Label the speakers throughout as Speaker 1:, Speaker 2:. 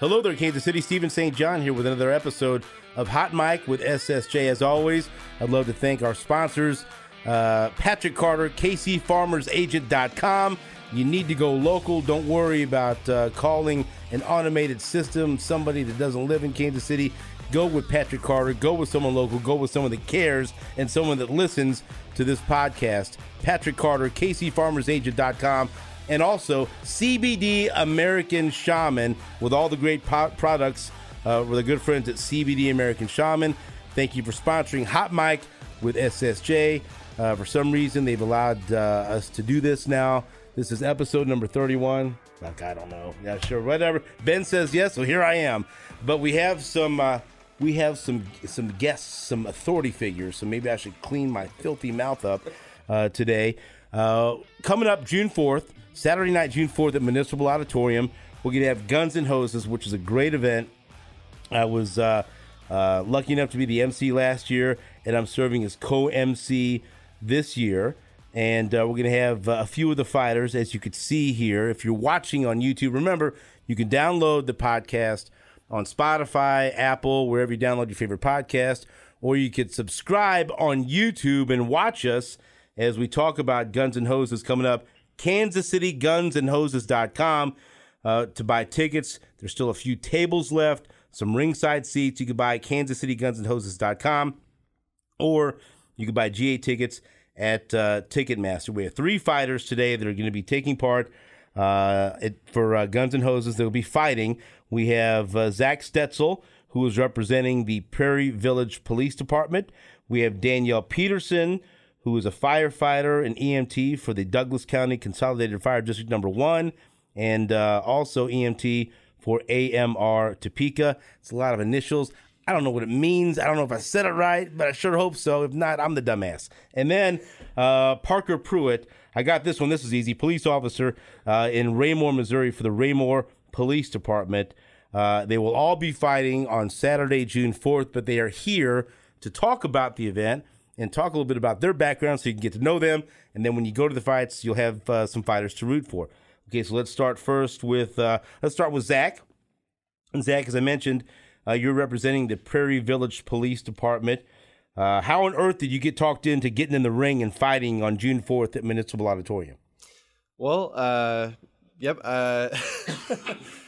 Speaker 1: Hello there, Kansas City. Stephen St. John here with another episode of Hot Mic with SSJ. As always, I'd love to thank our sponsors, uh, Patrick Carter, KCFarmersAgent.com. You need to go local. Don't worry about uh, calling an automated system, somebody that doesn't live in Kansas City. Go with Patrick Carter. Go with someone local. Go with someone that cares and someone that listens to this podcast. Patrick Carter, KCFarmersAgent.com and also CBD American Shaman with all the great po- products uh, with our good friends at CBD American Shaman. Thank you for sponsoring Hot Mic with SSJ. Uh, for some reason, they've allowed uh, us to do this now. This is episode number 31. Like, I don't know. Yeah, sure, whatever. Ben says yes, so here I am. But we have some. Uh, we have some some guests, some authority figures. So maybe I should clean my filthy mouth up uh, today. Uh, coming up June 4th, Saturday night, June 4th at Municipal Auditorium. We're going to have Guns and Hoses, which is a great event. I was uh, uh, lucky enough to be the MC last year, and I'm serving as co MC this year. And uh, we're going to have uh, a few of the fighters, as you could see here. If you're watching on YouTube, remember you can download the podcast on Spotify, Apple, wherever you download your favorite podcast, or you could subscribe on YouTube and watch us as we talk about Guns and Hoses coming up Kansas City Guns and Hoses.com uh, to buy tickets. There's still a few tables left, some ringside seats. You can buy Kansas City Guns and Hoses.com or you can buy GA tickets at uh, Ticketmaster. We have three fighters today that are going to be taking part uh, for uh, Guns and Hoses. They'll be fighting. We have uh, Zach Stetzel, who is representing the Prairie Village Police Department. We have Danielle Peterson, who is a firefighter and EMT for the Douglas County Consolidated Fire District Number One, and uh, also EMT for AMR Topeka. It's a lot of initials. I don't know what it means. I don't know if I said it right, but I sure hope so. If not, I'm the dumbass. And then uh, Parker Pruitt. I got this one. This is easy. Police officer uh, in Raymore, Missouri for the Raymore Police Department. Uh, they will all be fighting on Saturday, June 4th, but they are here to talk about the event and talk a little bit about their background so you can get to know them. And then when you go to the fights, you'll have uh, some fighters to root for. Okay, so let's start first with uh, let's start with Zach. And Zach, as I mentioned, uh, you're representing the Prairie Village Police Department. Uh, how on earth did you get talked into getting in the ring and fighting on June 4th at Municipal Auditorium?
Speaker 2: Well, uh, yep.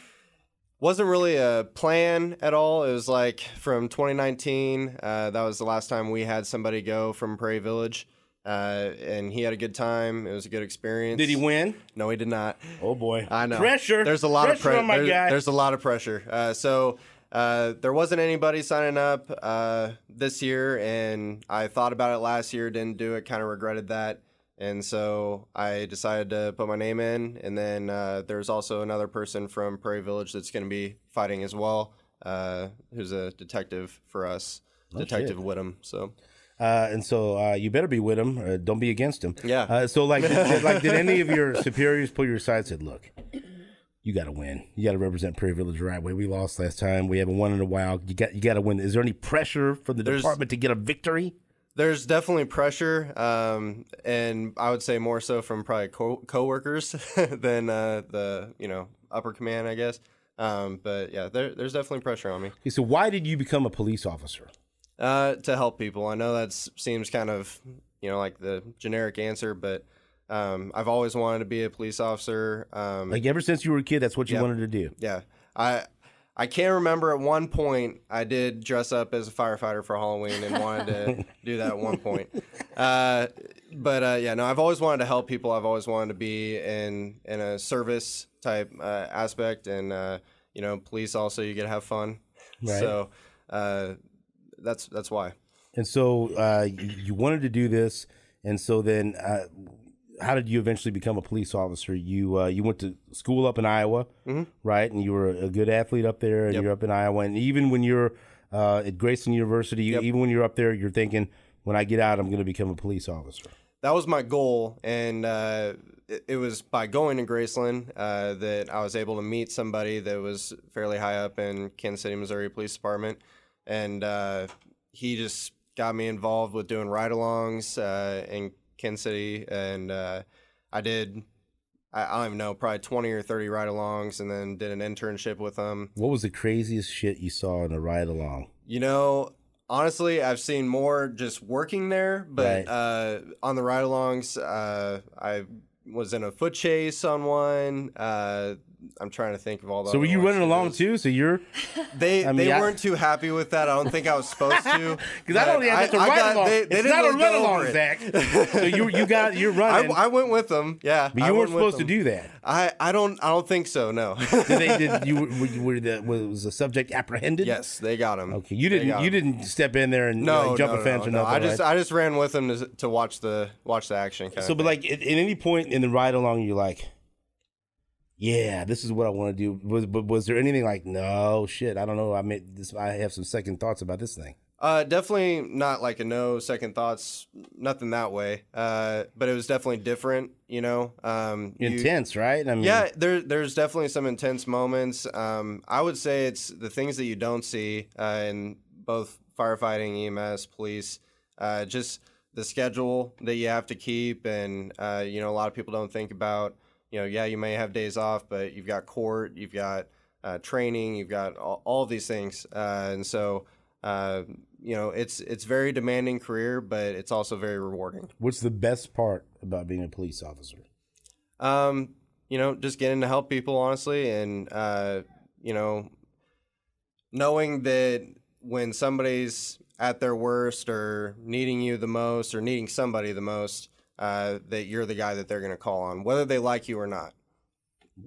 Speaker 2: Wasn't really a plan at all. It was like from 2019. Uh, that was the last time we had somebody go from Prairie Village. Uh, and he had a good time. It was a good experience.
Speaker 1: Did he win?
Speaker 2: No, he did not.
Speaker 1: Oh boy,
Speaker 2: I know.
Speaker 1: pressure.
Speaker 2: There's a lot
Speaker 1: pressure
Speaker 2: of pressure.
Speaker 1: my
Speaker 2: there's,
Speaker 1: guy.
Speaker 2: there's a lot of pressure. Uh, so uh, there wasn't anybody signing up uh, this year, and I thought about it last year, didn't do it, kind of regretted that, and so I decided to put my name in. And then uh, there's also another person from Prairie Village that's going to be fighting as well, uh, who's a detective for us, Detective Whittam. So.
Speaker 1: Uh, and so uh, you better be with him. Uh, don't be against him.
Speaker 2: Yeah.
Speaker 1: Uh, so like, did, like, did any of your superiors pull your aside? and Said, look, you got to win. You got to represent Prairie Village the right way. We lost last time. We haven't won in a while. You got you got to win. Is there any pressure from the
Speaker 2: There's-
Speaker 1: department to get a victory?
Speaker 2: There's definitely pressure, um, and I would say more so from probably co- coworkers than uh, the you know upper command, I guess. Um, but yeah, there, there's definitely pressure on me
Speaker 1: Okay, so why did you become a police officer?
Speaker 2: uh, to help people. I know that seems kind of you know like the generic answer, but um, I've always wanted to be a police officer. Um,
Speaker 1: Like ever since you were a kid, that's what you
Speaker 2: Yeah.
Speaker 1: wanted to do.
Speaker 2: yeah, I I can't remember at one point I did dress up as a firefighter for Halloween and wanted to do that at one point. Uh, but uh, yeah, no, I've always wanted to help people. I've always wanted to be in in a service type uh, aspect, and uh, you know, police also you get to have fun.
Speaker 1: Right.
Speaker 2: So uh, that's that's why.
Speaker 1: And so uh, you, wanted to do this, and so then uh, how did you eventually become a police officer? You uh, you went to school up in Iowa, right? And you were a good athlete up there, and
Speaker 2: Mm-hmm. Yep.
Speaker 1: you're up in Iowa. And even when you're uh, at Graceland University,
Speaker 2: Yep.
Speaker 1: even when you're up there, you're thinking, when I get out, I'm going to become a police officer.
Speaker 2: that was my goal, and uh, it, it was by going to Graceland uh, that I was able to meet somebody that was fairly high up in Kansas City, Missouri Police Department, and uh, he just got me involved with doing ride-alongs uh, in Kansas City, and uh, I did. I, I don't even know, probably 20 or 30 ride alongs and then did an internship with them.
Speaker 1: What was the craziest shit you saw in a ride along?
Speaker 2: You know, honestly, I've seen more just working there, but
Speaker 1: Right.
Speaker 2: uh, on the ride alongs, uh, I was in a foot chase on one. Uh, I'm trying to think of all the.
Speaker 1: So were you running along too? So you're
Speaker 2: They
Speaker 1: I mean,
Speaker 2: they
Speaker 1: I-
Speaker 2: weren't too happy with that. I don't think I was supposed to.
Speaker 1: because I don't
Speaker 2: but
Speaker 1: think that's a
Speaker 2: I
Speaker 1: ride
Speaker 2: got-
Speaker 1: along.
Speaker 2: they- they
Speaker 1: it's
Speaker 2: didn't
Speaker 1: not
Speaker 2: really
Speaker 1: a run along,
Speaker 2: over it.
Speaker 1: Zach. so you you got you're
Speaker 2: I,
Speaker 1: running,
Speaker 2: I went with them. Yeah,
Speaker 1: but
Speaker 2: I
Speaker 1: you weren't
Speaker 2: went with
Speaker 1: supposed to
Speaker 2: them.
Speaker 1: do that.
Speaker 2: I, I don't I don't think so. No.
Speaker 1: Did they did you were, were, were the was the subject apprehended?
Speaker 2: yes, they got him.
Speaker 1: Okay, you didn't you
Speaker 2: you
Speaker 1: didn't step in there and
Speaker 2: No,
Speaker 1: like, jump
Speaker 2: no,
Speaker 1: a fence
Speaker 2: no,
Speaker 1: or
Speaker 2: no.
Speaker 1: nothing.
Speaker 2: I just
Speaker 1: right?
Speaker 2: I just ran with them to to watch the watch the action. Kind
Speaker 1: so,
Speaker 2: of
Speaker 1: but like at, at any point in the ride along, you're like, yeah, this is what I want to do. Was but was there anything like, no shit, I don't know. I mean, this I have some second thoughts about this thing.
Speaker 2: Uh, definitely not like a no second thoughts, nothing that way. Uh, but it was definitely different, you know. Um, you-
Speaker 1: Intense, right? I mean,
Speaker 2: yeah, there, there's definitely some intense moments. Um, I would say it's the things that you don't see uh, in both firefighting, EMS, police. Uh, just the schedule that you have to keep, and uh, you know, a lot of people don't think about. You know, yeah, you may have days off, but you've got court, you've got uh, training, you've got all, all these things, uh, and so uh, you know, it's it's very demanding career, but it's also very rewarding.
Speaker 1: What's the best part about being a police officer?
Speaker 2: Um, you know, just getting to help people honestly, and uh, you know, knowing that when somebody's at their worst or needing you the most or needing somebody the most, uh, that you're the guy that they're going to call on, whether they like you or not.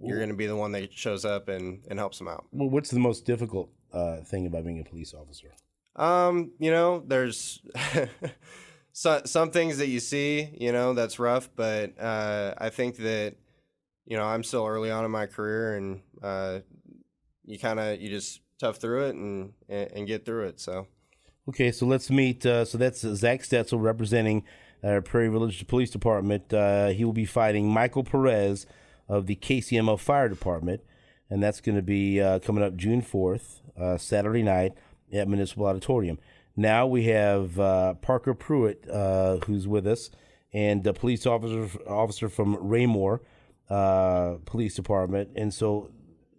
Speaker 2: You're going to be the one that shows up and, and helps them out.
Speaker 1: Well, what's the most difficult uh, thing about being a police officer?
Speaker 2: Um, you know, there's some some things that you see, you know, that's rough, but uh, I think that you know I'm still early on in my career, and uh, you kind of you just tough through it and, and and get through it. So
Speaker 1: Okay, so let's meet. Uh, so that's Zach Stetzel representing uh, Prairie Village Police Department. Uh, he will be fighting Michael Perez of the KCMO Fire Department, and that's going to be uh, coming up June 4th, uh, Saturday night at Municipal Auditorium. Now we have uh, Parker Pruitt, uh, who's with us, and a police officer officer from Raymore uh, Police Department. And so,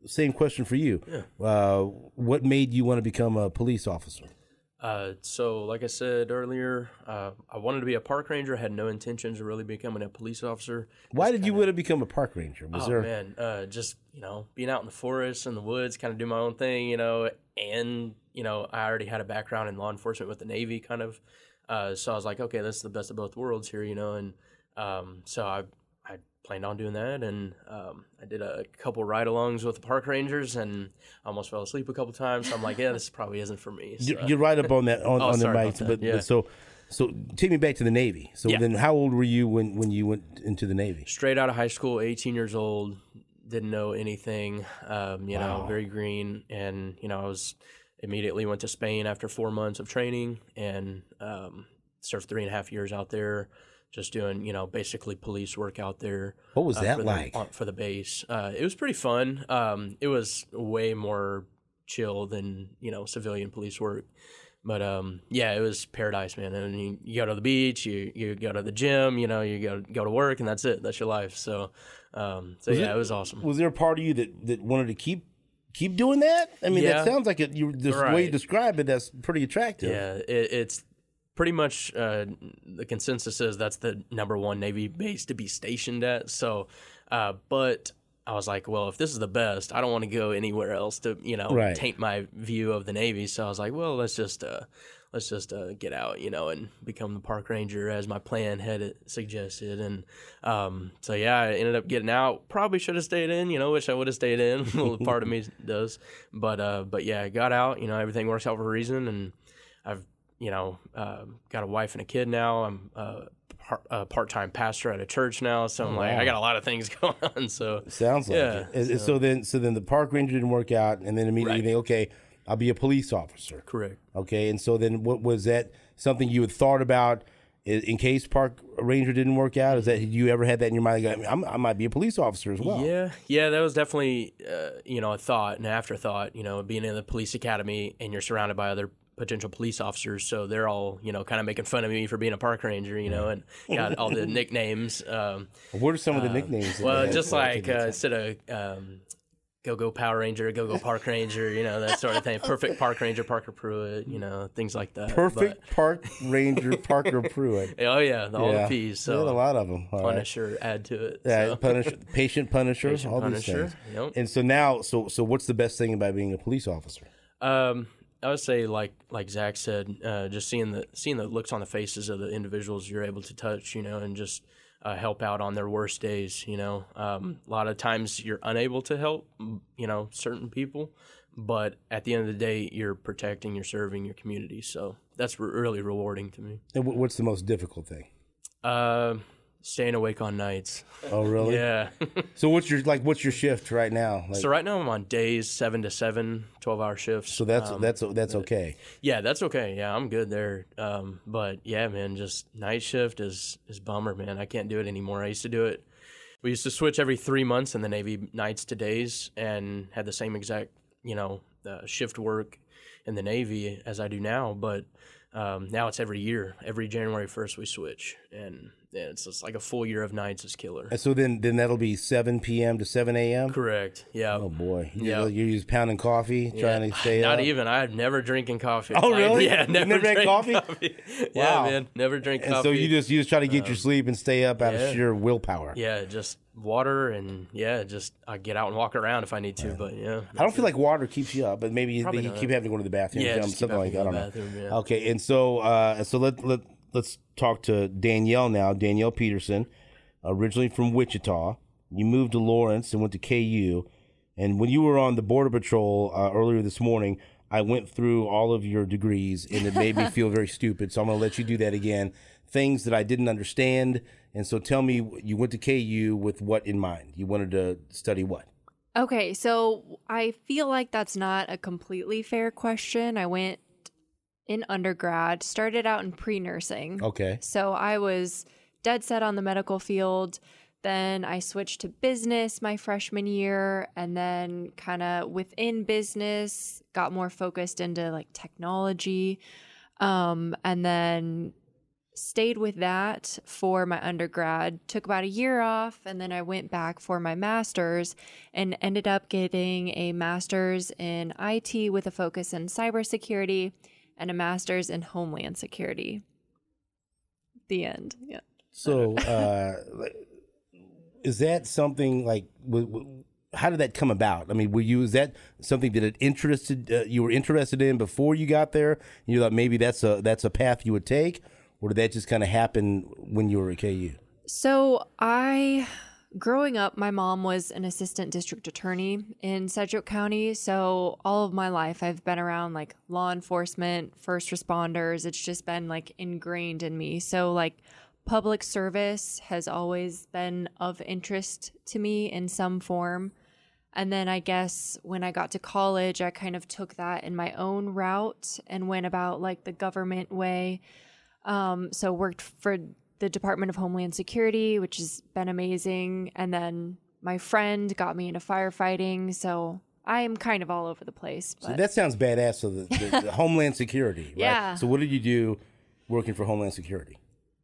Speaker 1: same question for you. Uh, what made you want to become a police officer?
Speaker 3: Uh, so, like I said earlier, uh, I wanted to be a park ranger. I had no intentions of really becoming a police officer.
Speaker 1: Why did you want to become a park ranger? Was
Speaker 3: oh
Speaker 1: there?
Speaker 3: man, uh, just you know, being out in the forest and the woods, kind of do my own thing, you know. And you know, I already had a background in law enforcement with the Navy, kind of. Uh, so I was like, okay, this is the best of both worlds here, you know. And um, so I planned on doing that, and um, I did a couple ride-alongs with the park rangers, and I almost fell asleep a couple times. So I'm like, yeah, this probably isn't for me.
Speaker 1: You-
Speaker 3: So-
Speaker 1: You're right up on that on,
Speaker 3: Oh,
Speaker 1: on the
Speaker 3: sorry
Speaker 1: mic.
Speaker 3: about that,
Speaker 1: But,
Speaker 3: yeah.
Speaker 1: but so so take me back to the Navy. So
Speaker 3: Yeah.
Speaker 1: then, how old were you when when you went into the Navy?
Speaker 3: straight out of high school, 18 years old, didn't know anything, um, you
Speaker 1: Wow.
Speaker 3: know, very green. And, you know, I was immediately went to Spain after four months of training and um, served three and a half years out there, just doing, you know, basically police work out there.
Speaker 1: What was
Speaker 3: uh,
Speaker 1: that
Speaker 3: for
Speaker 1: like?
Speaker 3: The, for the base. Uh, it was pretty fun. Um, it was way more chill than, you know, civilian police work. But um, yeah, it was paradise, man. And you, you go to the beach, you, you go to the gym, you know, you go go to work, and that's it. That's your life. So, um, so yeah,
Speaker 1: it-
Speaker 3: it, was awesome.
Speaker 1: Was there a part of you that, that wanted to keep keep doing that? I mean,
Speaker 3: Yeah.
Speaker 1: that sounds like it. You the way you describe it, that's pretty attractive.
Speaker 3: Yeah, it, it's pretty much uh, the consensus is that's the number one Navy base to be stationed at. So, uh, but I was like, well, if this is the best, I don't want to go anywhere else to you know
Speaker 1: Right.
Speaker 3: taint my view of the Navy. So I was like, well, let's just uh, let's just uh, get out, you know, and become the park ranger as my plan had suggested. And um, so yeah, I ended up getting out. Probably should have stayed in, you know. Wish I would have stayed in. well, part of me does, but uh, but yeah, I got out. You know, everything works out for a reason, and you know um got a wife and a kid now. I'm uh, par- a part-time pastor at a church now, so I'm like. I got a lot of things going on. So
Speaker 1: Sounds like
Speaker 3: Yeah,
Speaker 1: it. And So, then, so then the park ranger didn't work out, and then immediately you
Speaker 3: Right.
Speaker 1: think, okay, I'll be a police officer.
Speaker 3: correct.
Speaker 1: Okay, and so then, what was that? Something you had thought about in case park ranger didn't work out? Is that had you ever had that in your mind? Like, I'm, I might be a police officer as well.
Speaker 3: Yeah, yeah, that was definitely uh, you know a thought, an afterthought. You know, being in the police academy and you're surrounded by other potential police officers, so they're all you know kind of making fun of me for being a park ranger, you know, and got all the nicknames. Um,
Speaker 1: What are some of the nicknames?
Speaker 3: well, just like uh, instead of um, Go Go Power Ranger, Go Go Park Ranger, you know that sort of thing. Perfect Park Ranger, Parker Pruitt, you know things like that.
Speaker 1: perfect park ranger Parker Pruitt.
Speaker 3: Oh yeah, the, all
Speaker 1: yeah.
Speaker 3: the P's.
Speaker 1: Had a lot of them. All right.
Speaker 3: Punisher, add to it.
Speaker 1: Yeah,
Speaker 3: so.
Speaker 1: punish, patient punisher,
Speaker 3: Patient
Speaker 1: all
Speaker 3: Punisher,
Speaker 1: these things.
Speaker 3: yep.
Speaker 1: And so now, so so what's the best thing about being a police officer?
Speaker 3: Um, I would say, like like Zach said, uh, just seeing the seeing the looks on the faces of the individuals you're able to touch, you know, and just uh, help out on their worst days. You know, um, a lot of times you're unable to help, you know, certain people, but at the end of the day, you're protecting, you're serving your community. So that's re- really rewarding to me.
Speaker 1: And wh- what's the most difficult thing?
Speaker 3: Uh, staying awake on nights.
Speaker 1: Oh, really?
Speaker 3: Yeah.
Speaker 1: So what's your like? What's your shift right now? Like,
Speaker 3: so right now I'm on days seven to seven, 12 hour shifts.
Speaker 1: so that's
Speaker 3: Um,
Speaker 1: that's that's okay.
Speaker 3: Yeah, that's okay. Yeah, I'm good there. Um, but yeah, man, just night shift is is bummer, man. I can't do it anymore. I used to do it. We used to switch every three months in the Navy, nights to days, and had the same exact, you know, uh, shift work in the Navy as I do now. But um, now it's every year. Every January first we switch, and yeah, it's just like a full year of nights is killer.
Speaker 1: And so then then that'll be seven p.m. to seven a.m.
Speaker 3: Correct. Yeah.
Speaker 1: Oh boy, you,
Speaker 3: Yeah.
Speaker 1: you're just pounding coffee, trying to stay up.
Speaker 3: Not
Speaker 1: up.
Speaker 3: even. I've never drinking coffee.
Speaker 1: Oh, really?
Speaker 3: yeah, never,
Speaker 1: never
Speaker 3: drank
Speaker 1: coffee?
Speaker 3: yeah,
Speaker 1: Wow.
Speaker 3: man, never drink
Speaker 1: And
Speaker 3: coffee.
Speaker 1: so you just you just try to get your sleep and stay up out of sheer willpower.
Speaker 3: yeah, just water and yeah, just I get out and walk around if I need to. But yeah,
Speaker 1: I don't feel like water keeps you up, but maybe you,
Speaker 3: Probably
Speaker 1: you
Speaker 3: not.
Speaker 1: keep having to go to the bathroom,
Speaker 3: Yeah,
Speaker 1: something,
Speaker 3: just keep
Speaker 1: something like that. I don't know.
Speaker 3: bathroom, yeah.
Speaker 1: Okay, and so uh, so let let let's talk to Danielle now. Danielle Peterson, originally from Wichita, you moved to Lawrence and went to KU, and when you were on the border patrol uh, earlier this morning. I went through all of your degrees and it made me feel very stupid. So I'm going to let you do that again. Things that I didn't understand. And so tell me, you went to KU with what in mind? You wanted to study what?
Speaker 4: Okay, so I feel like that's not a completely fair question. I went in undergrad, started out in pre nursing.
Speaker 1: Okay.
Speaker 4: So I was dead set on the medical field. Then I switched to business my freshman year, and then kind of within business, got more focused into like technology. Um, and then stayed with that for my undergrad, took about a year off, and then I went back for my master's and ended up getting a master's in IT with a focus in cybersecurity and a master's in homeland security. The end. Yeah.
Speaker 1: So, uh, is that something like? W- w- how did that come about? I mean, were you is that something that it interested uh, you were interested in before you got there? And you thought maybe that's a that's a path you would take, or did that just kind of happen when you were at KU?
Speaker 4: So I, growing up, my mom was an assistant district attorney in Sedgwick County. So all of my life, I've been around like law enforcement, first responders. It's just been like ingrained in me. So like public service has always been of interest to me in some form. And then I guess when I got to college, I kind of took that in my own route and went about like the government way. Um, so worked for the Department of Homeland Security, which has been amazing. And then my friend got me into firefighting. So I am kind of all over the place. But
Speaker 1: So that sounds badass. So the, the, the Homeland Security, right?
Speaker 4: Yeah.
Speaker 1: So what did you do working for Homeland Security?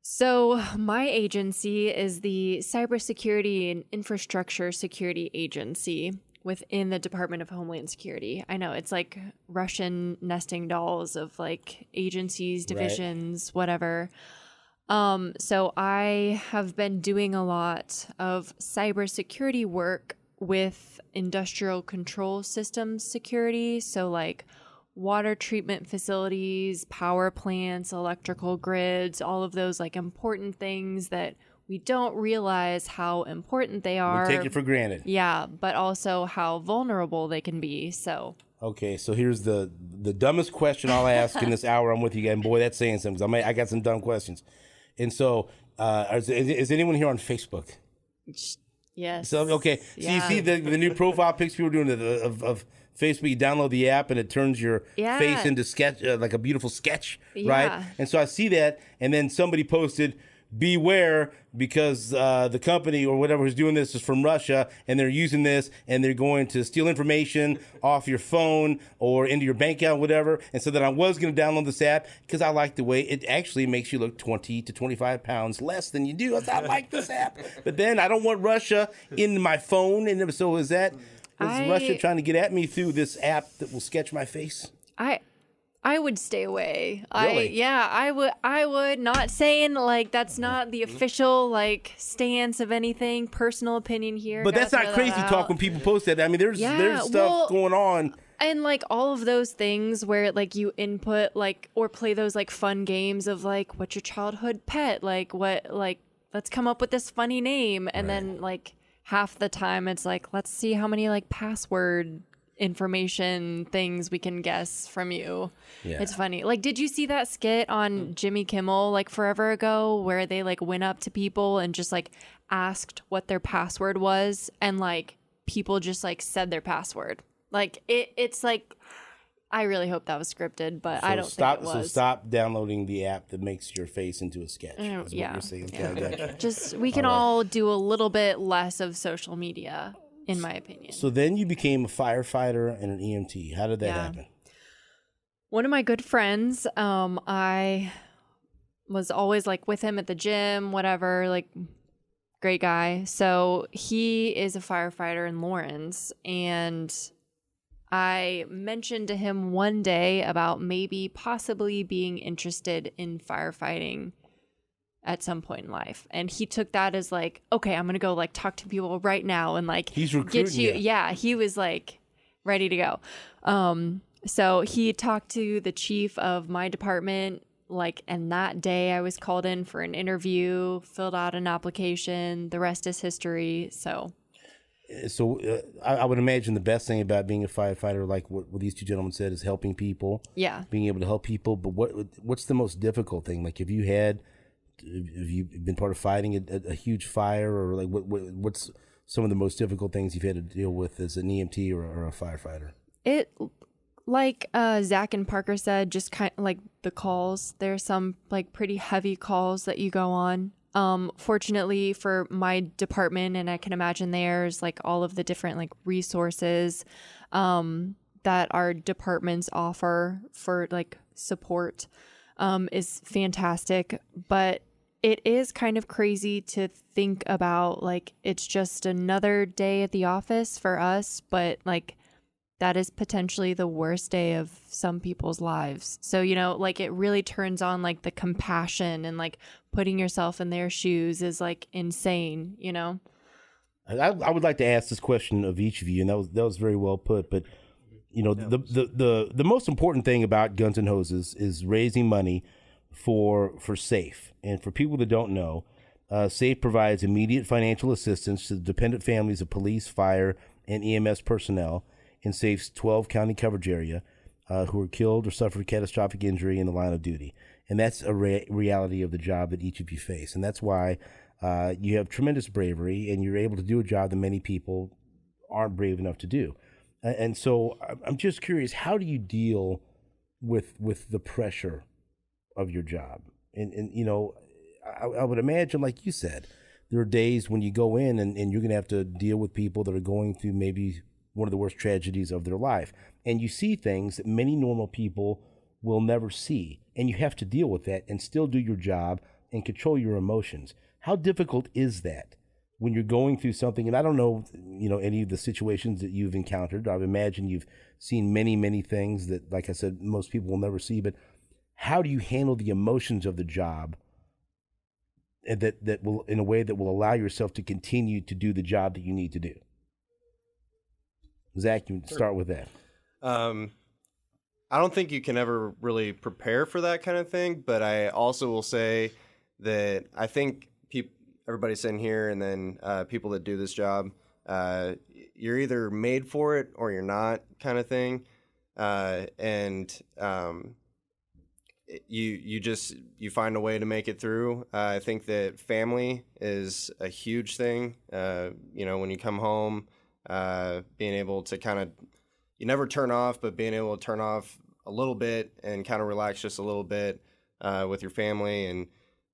Speaker 4: So, my agency is the Cybersecurity and Infrastructure Security Agency within the Department of Homeland Security. I know it's like Russian nesting dolls of like agencies,
Speaker 1: Right.
Speaker 4: divisions, whatever. Um, so I have been doing a lot of cybersecurity work with industrial control systems security. So, like water treatment facilities, power plants, electrical grids, all of those like important things that we don't realize how important they are.
Speaker 1: We take it for granted.
Speaker 4: yeah, but also how vulnerable they can be. So,
Speaker 1: Okay, so here's the the dumbest question I'll ask in this hour I'm with you. And boy, that's saying something. I may, I got some dumb questions. And so, uh, is, is anyone here on Facebook?
Speaker 4: yes.
Speaker 1: So okay, so you see the the new profile pics people are doing of, of, of Facebook. You download the app and it turns your
Speaker 4: Yeah.
Speaker 1: face into sketch uh, like a beautiful sketch, right? And so I see that, and then somebody posted, beware because uh, the company or whatever who's doing this is from Russia and they're using this and they're going to steal information off your phone or into your bank account, whatever. And so then I was going to download this app because I like the way it actually makes you look 20 to 25 pounds less than you do. I, said, I like this app. But then I don't want Russia in my phone. And so is that, is
Speaker 4: I-
Speaker 1: Russia trying to get at me through this app that will sketch my face?
Speaker 4: I I would stay away. I
Speaker 1: Really?
Speaker 4: yeah, I would I would not saying like that's mm-hmm. not the mm-hmm. official like stance of anything, personal opinion here.
Speaker 1: But that's not crazy
Speaker 4: that
Speaker 1: talk when people post that. I mean, there's
Speaker 4: Yeah,
Speaker 1: there's stuff
Speaker 4: well-
Speaker 1: going on.
Speaker 4: and like all of those things where like you input like or play those like fun games of like what's your childhood pet like what like let's come up with this funny name and then like half the time it's like let's see how many like password information things we can guess from you
Speaker 1: Yeah.
Speaker 4: it's funny like did you see that skit on jimmy kimmel like forever ago where they like went up to people and just like asked what their password was and like people just like said their password like it it's like I really hope that was scripted, but I don't
Speaker 1: stop.
Speaker 4: think it
Speaker 1: So stop downloading the app that makes your face into a sketch.
Speaker 4: Mm,
Speaker 1: is what
Speaker 4: yeah.
Speaker 1: you're saying. Okay, I got you.
Speaker 4: Just we can all do a little bit less of social media, in my opinion.
Speaker 1: So then you became a firefighter and an EMT. How did that
Speaker 4: Yeah.
Speaker 1: happen?
Speaker 4: One of my good friends, um, I was always like with him at the gym, whatever, like great guy. So he is a firefighter in Lawrence and I mentioned to him one day about maybe possibly being interested in firefighting at some point in life. And he took that as like, okay, I'm to go like talk to people right now and like
Speaker 1: He's
Speaker 4: get you.
Speaker 1: you.
Speaker 4: Yeah, he was like ready to go. Um so he talked to the chief of my department like and that day I was called in for an interview, filled out an application, the rest is history. So
Speaker 1: So uh, I, I would imagine the best thing about being a firefighter, like what, what these two gentlemen said, is helping people,
Speaker 4: yeah.
Speaker 1: being able to help people. But what what's the most difficult thing? Like, have you had, have you been part of fighting a, a, huge fire, or like what, what what's some of the most difficult things you've had to deal with as an EMT or, or a firefighter?
Speaker 4: it like uh zach and parker said just kind of like the calls. There's some like pretty heavy calls that you go on. Um fortunately for my department and i can imagine theirs like all of the different like resources um that our departments offer for like support um is fantastic. But it is kind of crazy to think about like it's just another day at the office for us but like that is potentially the worst day of some people's lives. So, you know, like it really turns on like the compassion and like putting yourself in their shoes is like insane, you know?
Speaker 1: I, I would like to ask this question of each of you, and that was that was very well put. But you know, the, the the the most important thing about Guns and Hoses is raising money for for Safe, and for people that don't know, uh, Safe provides immediate financial assistance to the dependent families of police, fire, and EMS personnel in Safe's 12 county coverage area uh, who were killed or suffered catastrophic injury in the line of duty. And that's a re- reality of the job that each of you face. And that's why uh, you have tremendous bravery and you're able to do a job that many people aren't brave enough to do. And so I'm- just curious, how do you deal with with the pressure of your job? And, and you know, I, I would imagine, like you said, there are days when you go in and, and you're going to have to deal with people that are going through maybe one of the worst tragedies of their life. And you see things that many normal people will never see. And you have to deal with that and still do your job and control your emotions. How difficult is that when you're going through something? And I don't know, you know, any of the situations that you've encountered. I imagine you've seen many, many things that, like I said, most people will never see. But how do you handle the emotions of the job that, that will, in a way that will allow yourself to continue to do the job that you need to do? Zach, you start with that.
Speaker 2: Um, I don't think you can ever really prepare for that kind of thing, but I also will say that I think people, everybody sitting here, and then uh, people that do this job, uh, you're either made for it or you're not, kind of thing. Uh, and um, you you just you find a way to make it through. Uh, I think that family is a huge thing. Uh, you know, when you come home, uh, being able to kind of you never turn off, but being able to turn off a little bit and kind of relax just a little bit uh, with your family and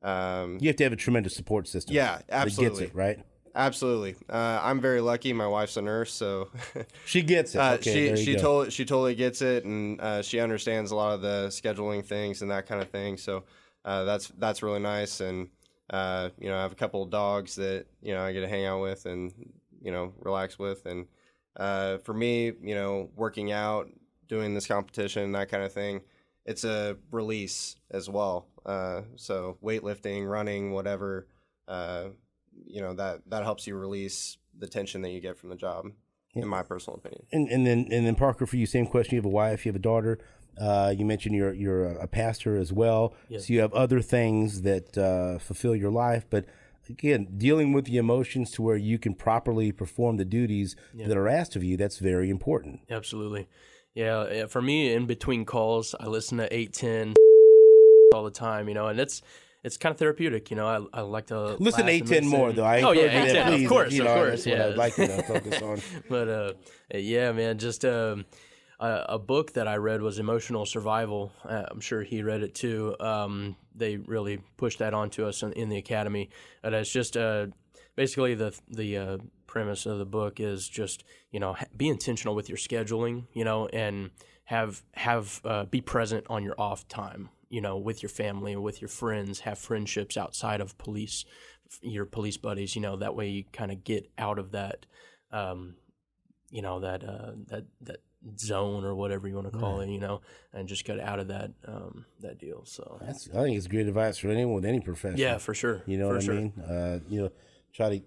Speaker 2: Um,
Speaker 1: You have to have a tremendous support system.
Speaker 2: Yeah,
Speaker 1: That
Speaker 2: absolutely.
Speaker 1: gets it, right?
Speaker 2: Absolutely. Uh, I'm very lucky. My wife's a nurse, so
Speaker 1: She gets it.
Speaker 2: uh,
Speaker 1: okay,
Speaker 2: she she told she totally gets it, and uh, she understands a lot of the scheduling things and that kind of thing. So uh, that's that's really nice. And uh, you know, I have a couple of dogs that you know I get to hang out with and you know relax with. And uh, for me, you know, working out, doing this competition, that kind of thing, it's a release as well. Uh, so weightlifting, running, whatever. You know that that helps you release the tension that you get from the job in my personal opinion
Speaker 1: And, and then and then Parker, for you, same question. You have a wife, you have a daughter. Uh, you mentioned you're you're a pastor as well, so you have other things that uh, fulfill your life. But again, dealing with the emotions to where you can properly perform the duties that are asked of you, that's very important.
Speaker 3: Absolutely. Yeah, yeah, for me, in between calls, I listen to 810 all the time, you know, and it's it's kind of therapeutic, you know. I, I like to
Speaker 1: Listen to 810 more, though. I
Speaker 3: oh, yeah,
Speaker 1: encourage you that,
Speaker 3: 810,
Speaker 1: please.
Speaker 3: of course,
Speaker 1: you
Speaker 3: of course.
Speaker 1: That's what
Speaker 3: yeah.
Speaker 1: I'd like to focus on.
Speaker 3: but uh, yeah, man, just um, a, a book that I read was Emotional Survival. Uh, I'm sure he read it too. Um, they really pushed that onto us in, in the academy, and it's just uh, basically the the uh, premise of the book is just you know be intentional with your scheduling, you know, and have have uh, be present on your off time, you know, with your family, or with your friends, have friendships outside of police, your police buddies, you know, that way you kind of get out of that. Um, you know that uh, that that zone or whatever you want to call it, you know, and just get out of that um, that deal. So
Speaker 1: That's, I think it's great advice for anyone with any profession.
Speaker 3: yeah, for sure.
Speaker 1: You know
Speaker 3: for
Speaker 1: what
Speaker 3: sure.
Speaker 1: I mean? Uh, you know, try to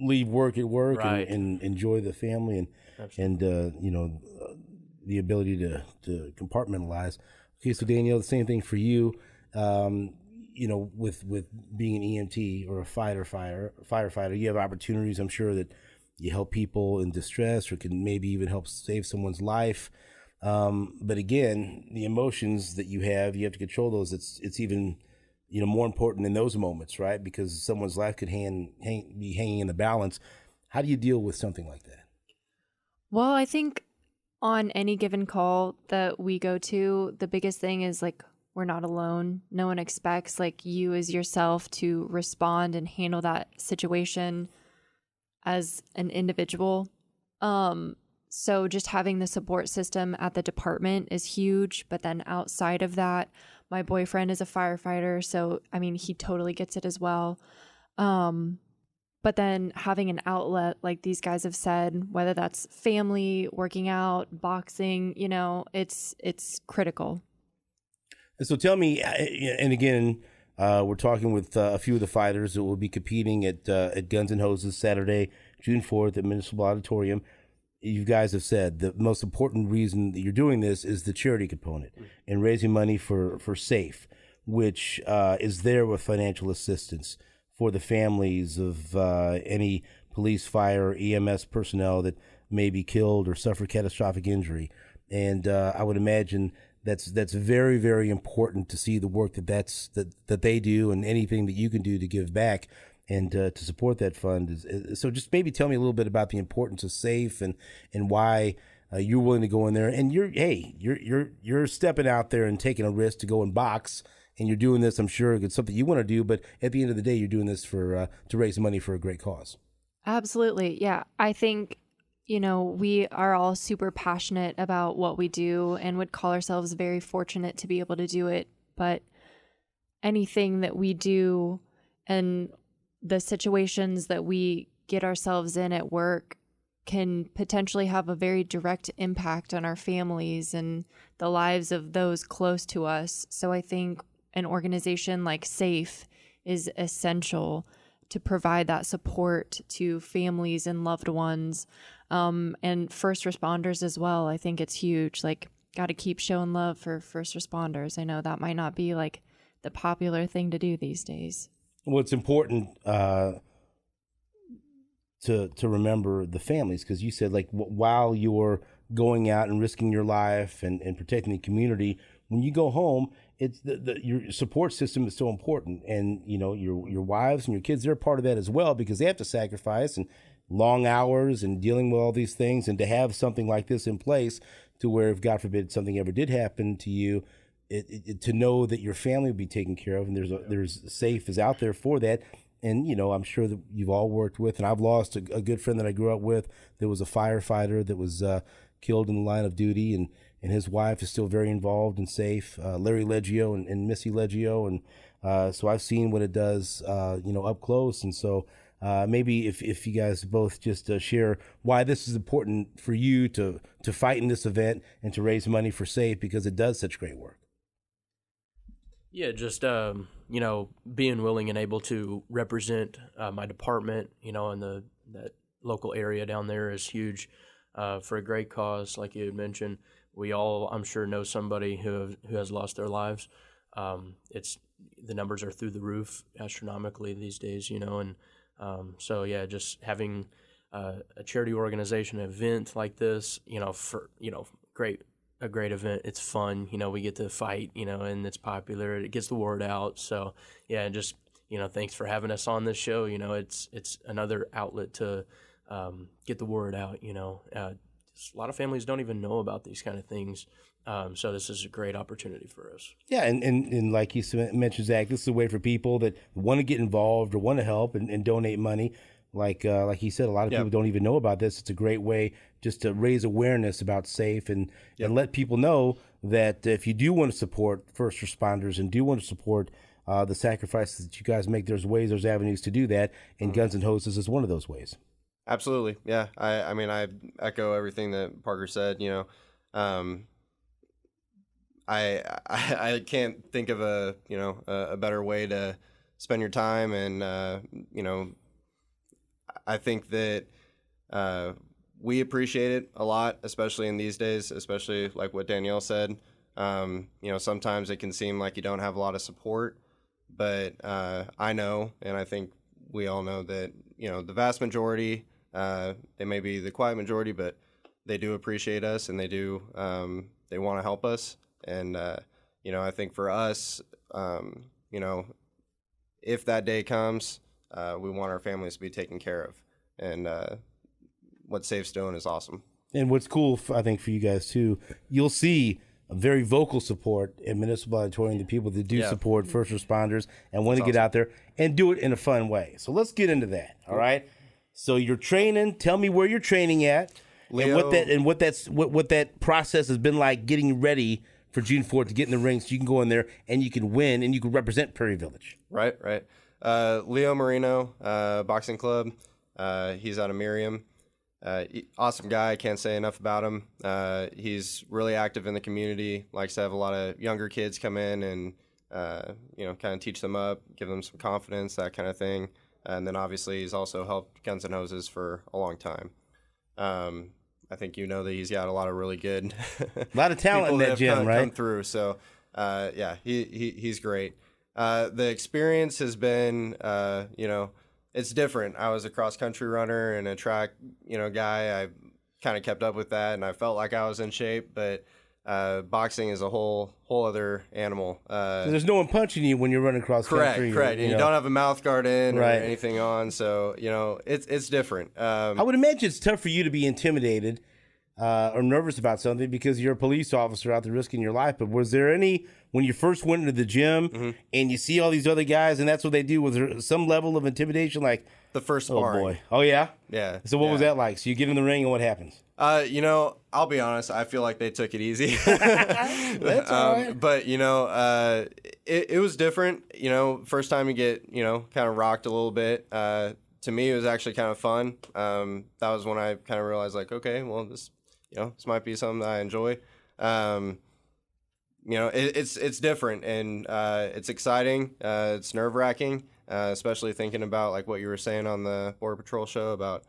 Speaker 1: leave work at work
Speaker 3: Right.
Speaker 1: and, and enjoy the family and and uh, you know uh, the ability to to compartmentalize. Okay, so Danielle, the same thing for you. Um, you know, with with being an EMT or a fighter fire firefighter, you have opportunities. I'm sure that you help people in distress or can maybe even help save someone's life. Um, but again, the emotions that you have, you have to control those. It's it's even you know more important in those moments, right? Because someone's life could hang, hang be hanging in the balance. How do you deal with something like that?
Speaker 4: Well, I think on any given call that we go to, the biggest thing is like we're not alone. No one expects like you as yourself to respond and handle that situation as an individual. Um so just having the support system at the department is huge, but then outside of that, my boyfriend is a firefighter, so I mean, he totally gets it as well. Um but then having an outlet like these guys have said whether that's family working out boxing you know it's it's critical.
Speaker 1: So tell me, uh, and again, uh, we're talking with uh, a few of the fighters that will be competing at uh, at Guns and Hoses Saturday, June fourth at Municipal Auditorium. You guys have said the most important reason that you're doing this is the charity component and raising money for for SAFE, which uh, is there with financial assistance for the families of uh, any police, fire, or EMS personnel that may be killed or suffer catastrophic injury. And uh, I would imagine that's that's very very important to see the work that that's that that they do and anything that you can do to give back and uh, to support that fund is, is- so just maybe tell me a little bit about the importance of safe and and why uh, you're willing to go in there and you're hey you're you're you're stepping out there and taking a risk to go and box and you're doing this I'm sure it's something you want to do but at the end of the day you're doing this for uh, to raise money for a great cause
Speaker 4: absolutely yeah i think you know we are all super passionate about what we do and would call ourselves very fortunate to be able to do it but anything that we do and the situations that we get ourselves in at work can potentially have a very direct impact on our families and the lives of those close to us. So I think an organization like SAFE is essential to provide that support to families and loved ones um, and first responders as well. I think it's huge. Like, got to keep showing love for first responders. I know that might not be like the popular thing to do these days.
Speaker 1: well, it's important uh, to to remember the families because you said like w- while you're going out and risking your life and, and protecting the community, when you go home, it's the, the your support system is so important, and you know your your wives and your kids they're part of that as well because they have to sacrifice and long hours and dealing with all these things, and to have something like this in place to where if God forbid something ever did happen to you, it, it, to know that your family will be taken care of, and there's a, there's safe is out there for that. And you know, I'm sure that you've all worked with, and I've lost a, a good friend that I grew up with. There was a firefighter that was uh, killed in the line of duty, and and his wife is still very involved and safe. Uh, Larry Leggio and, and Missy Leggio, and uh, so I've seen what it does, uh, you know, up close, and so. Uh, maybe if, if you guys both just uh, share why this is important for you to to fight in this event and to raise money for SAFE because it does such great work.
Speaker 3: Yeah, just um, you know, being willing and able to represent uh, my department, you know, in the that local area down there is huge for a great cause, like you had mentioned. We all, I'm sure, know somebody who have, who has lost their lives. Um, it's the numbers are through the roof astronomically these days, you know, and um, so yeah, just having uh, a charity organization event like this, you know, for you know, great a great event. It's fun, you know. We get to fight, you know, and it's popular. It gets the word out. So yeah, just you know, thanks for having us on this show. You know, it's it's another outlet to um, get the word out. You know, uh, a lot of families don't even know about these kind of things. Um, so this is a great opportunity for us.
Speaker 1: Yeah, and, and, and like you mentioned, Zach, this is a way for people that want to get involved or want to help and, and donate money. Like uh, like he said, a lot of yep. people don't even know about this. It's a great way just to raise awareness about safe and yep. and let people know that if you do want to support first responders and do want to support uh, the sacrifices that you guys make, there's ways, there's avenues to do that, and mm-hmm. Guns and Hoses is one of those ways.
Speaker 2: Absolutely, yeah. I I mean I echo everything that Parker said. You know, um, I, I, I can't think of a you know a, a better way to spend your time, and uh, you know, I think that uh, we appreciate it a lot, especially in these days, especially like what Danielle said. Um, you know, sometimes it can seem like you don't have a lot of support, but uh, I know, and I think we all know that you know the vast majority. Uh, they may be the quiet majority, but they do appreciate us and they do um, they want to help us. And uh, you know, I think for us, um, you know, if that day comes, uh, we want our families to be taken care of. And uh, what Safe Stone is awesome.
Speaker 1: And what's cool, I think, for you guys too, you'll see a very vocal support in municipal auditorium. The people that do yeah. support first responders and want to get out there and do it in a fun way. So let's get into that. All right. So you're training. Tell me where you're training at, Leo, and what that and what that's what, what that process has been like getting ready for June 4th to get in the ring so you can go in there and you can win and you can represent Prairie Village.
Speaker 2: Right, right. Uh, Leo Marino, uh, Boxing Club. Uh, he's out of Merriam. Uh, awesome guy. Can't say enough about him. Uh, he's really active in the community. Likes to have a lot of younger kids come in and uh, you know kind of teach them up, give them some confidence, that kind of thing. And then obviously he's also helped Guns and Hoses for a long time. Um, I think you know that he's got a lot of really good,
Speaker 1: a lot of talent in that, that gym, come, right?
Speaker 2: Come through. So uh, yeah, he, he he's great. Uh, the experience has been, uh, you know, it's different. I was a cross country runner and a track, you know, guy. I kind of kept up with that, and I felt like I was in shape, but. Uh, boxing is a whole whole other animal. Uh,
Speaker 1: so there's no one punching you when you're running cross
Speaker 2: correct,
Speaker 1: country.
Speaker 2: Correct, correct. You, you don't have a mouth guard in right. or anything on, so you know it's it's different. Um,
Speaker 1: I would imagine it's tough for you to be intimidated uh, or nervous about something because you're a police officer out there risking your life. But was there any when you first went into the gym mm-hmm. and you see all these other guys and that's what they do? Was there some level of intimidation? Like
Speaker 2: the first oh boy,
Speaker 1: oh yeah,
Speaker 2: yeah.
Speaker 1: So what
Speaker 2: yeah.
Speaker 1: was that like? So you get in the ring and what happens?
Speaker 2: Uh, you know, I'll be honest. I feel like they took it easy.
Speaker 1: That's all um.
Speaker 2: But you know, uh, it, it was different. You know, first time you get you know kind of rocked a little bit. Uh, to me, it was actually kind of fun. Um, that was when I kind of realized like, okay, well, this you know, this might be something that I enjoy. Um, you know, it, it's it's different and uh, it's exciting. Uh, it's nerve wracking, uh, especially thinking about like what you were saying on the Border Patrol show about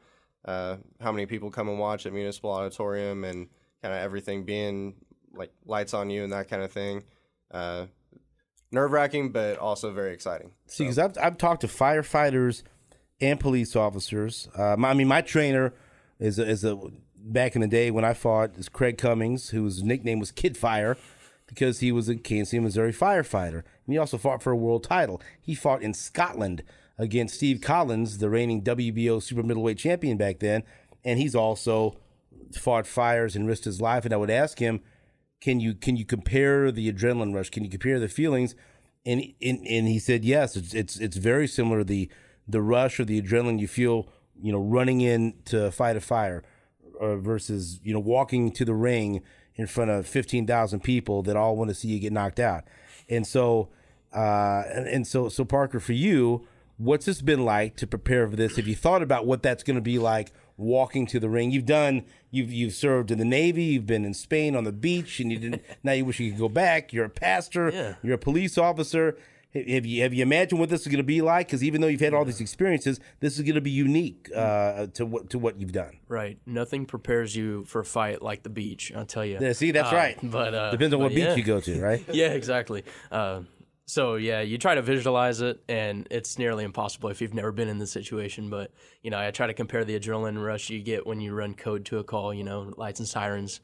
Speaker 2: uh, how many people come and watch at Municipal Auditorium and kind of everything being like lights on you and that kind of thing. Uh, nerve wracking, but also very exciting.
Speaker 1: See, because so. I've I've talked to firefighters and police officers. Uh, I mean, my trainer is a, is a back in the day when I fought is Craig Cummings, whose nickname was Kid Fire because he was a Kansas City, Missouri firefighter. And he also fought for a world title. He fought in Scotland against Steve Collins, the reigning WBO super middleweight champion back then. And he's also fought fires and risked his life. And I would ask him, can you can you compare the adrenaline rush? Can you compare the feelings? And and, and he said yes. It's it's it's very similar. The the rush or the adrenaline you feel, you know, running in to fight a fire, uh, versus you know walking to the ring in front of fifteen thousand people that all want to see you get knocked out. And so, uh, and, and so so Parker, for you, what's this been like to prepare for this? Have you thought about what that's going to be like? walking to the ring. You've done you've you've served in the Navy, you've been in Spain on the beach, and you didn't now you wish you could go back. You're a pastor,
Speaker 3: Yeah.
Speaker 1: you're a police officer. Have you have you imagined what this is going to be like? Because even though you've had all these experiences, this is going to be unique uh, to what to what you've done.
Speaker 3: Right. Nothing prepares you for a fight like the beach. I'll tell you.
Speaker 1: Yeah, see, that's
Speaker 3: Uh,
Speaker 1: right.
Speaker 3: But uh,
Speaker 1: Depends on
Speaker 3: but
Speaker 1: what beach
Speaker 3: yeah.
Speaker 1: you go to, right?
Speaker 3: yeah, exactly. Uh, so yeah, you try to visualize it, and it's nearly impossible if you've never been in the situation. But you know, I try to compare the adrenaline rush you get when you run code to a call. You know, lights and sirens,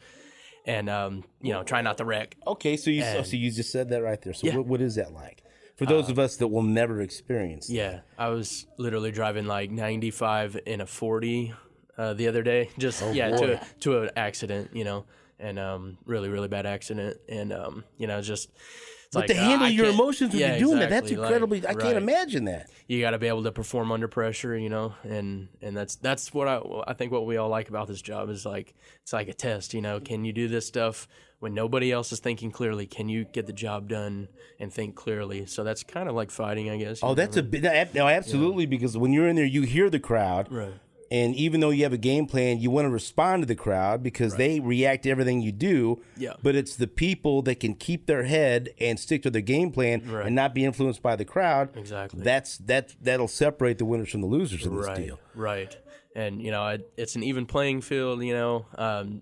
Speaker 3: and um, you know, try not to wreck.
Speaker 1: Okay, so you
Speaker 3: And-
Speaker 1: so you just said that right there. So
Speaker 3: Yeah.
Speaker 1: What, what is that like for those of us that will never experience? that?
Speaker 3: Yeah, I was literally driving like 95 in a 40 uh, the other day. Just yeah,
Speaker 1: Oh, boy.
Speaker 3: to to an accident, you know, and um, really really bad accident, and um, you know, just.
Speaker 1: But
Speaker 3: like,
Speaker 1: to
Speaker 3: uh,
Speaker 1: handle
Speaker 3: I
Speaker 1: your emotions when
Speaker 3: yeah,
Speaker 1: you're doing that, that's
Speaker 3: exactly, like,
Speaker 1: incredibly. I can't
Speaker 3: right.
Speaker 1: imagine that.
Speaker 3: You got to be able to perform under pressure, you know, and and that's that's what I I think what we all like about this job is like it's like a test, you know. Can you do this stuff when nobody else is thinking clearly? Can you get the job done and think clearly? So that's kind of like fighting, I guess.
Speaker 1: Oh, that's a bit. No, absolutely, because when you're in there, you hear the crowd,
Speaker 3: Right.
Speaker 1: and even though you have a game plan, you want to respond to the crowd because they react to everything you do.
Speaker 3: Yeah.
Speaker 1: But it's the people that can keep their head and stick to their game plan
Speaker 3: Right.
Speaker 1: and not be influenced by the crowd.
Speaker 3: Exactly.
Speaker 1: That's that. That'll separate the winners from the losers in this
Speaker 3: right,
Speaker 1: deal.
Speaker 3: Right. And you know, it, it's an even playing field. You know, um,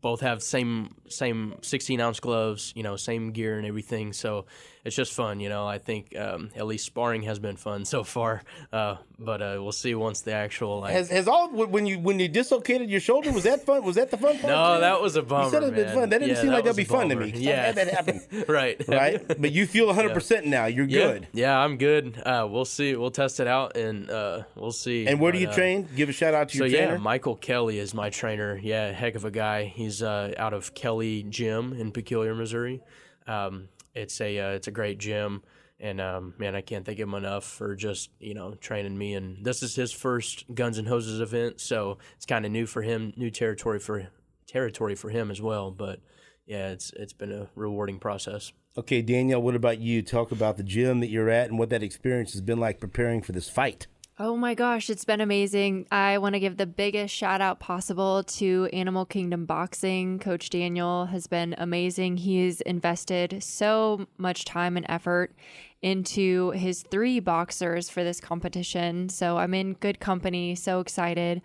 Speaker 3: both have same same 16 ounce gloves. You know, same gear and everything. So it's just fun. You know, I think um, at least sparring has been fun so far. Uh, but uh, we'll see once the actual like.
Speaker 1: Has, has all when you when you dislocated your shoulder was that fun? Was that the fun part?
Speaker 3: no, that was a bummer.
Speaker 1: You said it'd been fun. That didn't
Speaker 3: Yeah,
Speaker 1: seem like that'd be fun to
Speaker 3: me.
Speaker 1: me. 'cause I've
Speaker 3: Yeah,
Speaker 1: had that happen.
Speaker 3: right.
Speaker 1: right? But you feel 100 percent now. You're
Speaker 3: Yeah.
Speaker 1: good.
Speaker 3: Yeah, I'm good. Uh, we'll see. We'll test it out and uh, we'll see.
Speaker 1: And where do you
Speaker 3: uh,
Speaker 1: train? Give a shout out to
Speaker 3: So
Speaker 1: your
Speaker 3: yeah,
Speaker 1: trainer.
Speaker 3: Michael Kelly is my trainer. Yeah, heck of a guy. He's uh, out of Kelly Gym in Peculiar, Missouri. Um, it's a uh, it's a great gym, and um, man, I can't thank him enough for just you know training me. And this is his first Guns and Hoses event, so it's kind of new for him, new territory for territory for him as well. But yeah, it's it's been a rewarding process.
Speaker 1: Okay, Danielle, what about you? Talk about the gym that you're at and what that experience has been like preparing for this fight.
Speaker 4: Oh my gosh, it's been amazing. I want to give the biggest shout out possible to Animal Kingdom Boxing. Coach Daniel has been amazing. He's invested so much time and effort into his three boxers for this competition. So I'm in good company, so excited.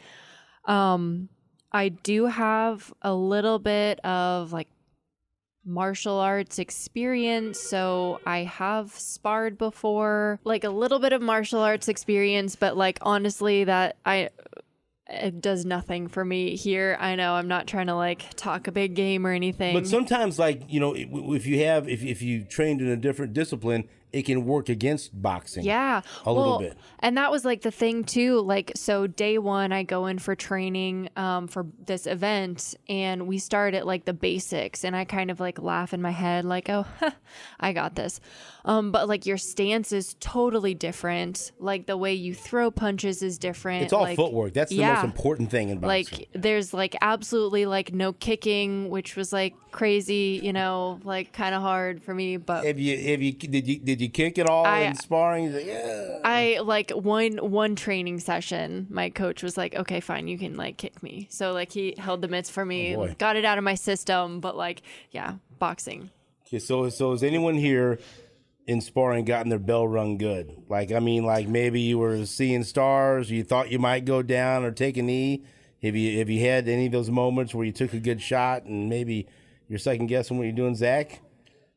Speaker 4: Um I do have a little bit of like martial arts experience. So I have sparred before, like a little bit of martial arts experience, but like honestly, that I. It does nothing for me here. I know I'm not trying to like talk a big game or anything.
Speaker 1: But sometimes, like you know, if you have if if you trained in a different discipline, it can work against boxing.
Speaker 4: Yeah.
Speaker 1: A little bit.
Speaker 4: And that was like the thing too. Like, so day one, I go in for training um, for this event and we start at like the basics. And I kind of like laugh in my head, like, oh, I got this. Um, but like your stance is totally different. Like the way you throw punches is different.
Speaker 1: It's all
Speaker 4: like,
Speaker 1: footwork. That's the
Speaker 4: yeah.
Speaker 1: most important thing in boxing.
Speaker 4: Like there's like absolutely like no kicking, which was like crazy, you know, like kind of hard for me. But
Speaker 1: have you have you did you did you kick it all
Speaker 4: I-
Speaker 1: in sparring? Like, yeah.
Speaker 4: I like one one training session. My coach was like, "Okay, fine, you can like kick me." So like he held the mitts for me,
Speaker 1: Oh,
Speaker 4: got it out of my system. But like, yeah, boxing.
Speaker 1: Okay, so so has anyone here in sparring gotten their bell rung good? Like I mean, like maybe you were seeing stars, you thought you might go down or take a knee. Have you have you had any of those moments where you took a good shot and maybe you're second guessing what you're doing, Zach?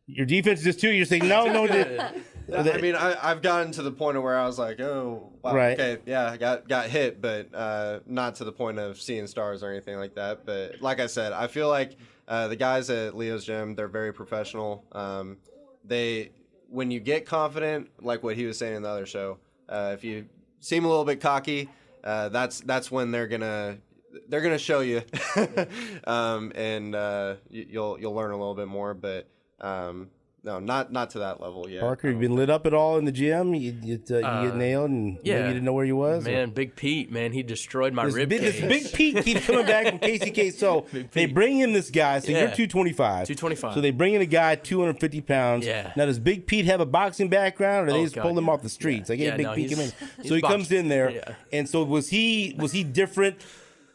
Speaker 1: Your defense is too. You're saying no, no.
Speaker 2: I mean, I, I've gotten to the point of where I was like, oh, wow,
Speaker 1: Right.
Speaker 2: okay, yeah, I got got hit, but uh, not to the point of seeing stars or anything like that. But like I said, I feel like uh, the guys at Leo's gym, they're very professional. Um, they, when you get confident, like what he was saying in the other show, uh, if you seem a little bit cocky, uh, that's that's when they're gonna they're gonna show you, um, and uh, you, you'll you'll learn a little bit more. But um, no, not not to that level yet.
Speaker 1: Parker, you've been lit up at all in the gym? You, you, uh, you get nailed and
Speaker 3: yeah.
Speaker 1: maybe you didn't know where you was? or-
Speaker 3: Man, Big Pete, man, he destroyed my
Speaker 1: This
Speaker 3: rib
Speaker 1: big, this big Pete keeps coming back from KCK. So they bring in this guy. So you're 225.
Speaker 3: 225.
Speaker 1: So they bring in a guy 250 pounds.
Speaker 3: Yeah.
Speaker 1: Now does Big Pete have a boxing background, or they
Speaker 3: Oh,
Speaker 1: just
Speaker 3: God,
Speaker 1: pull him off the streets? Like, hey,
Speaker 3: Yeah,
Speaker 1: Big
Speaker 3: no,
Speaker 1: Pete, come in.
Speaker 3: he's- he's
Speaker 1: So he comes in there,
Speaker 3: Yeah.
Speaker 1: and so was he? Was he different?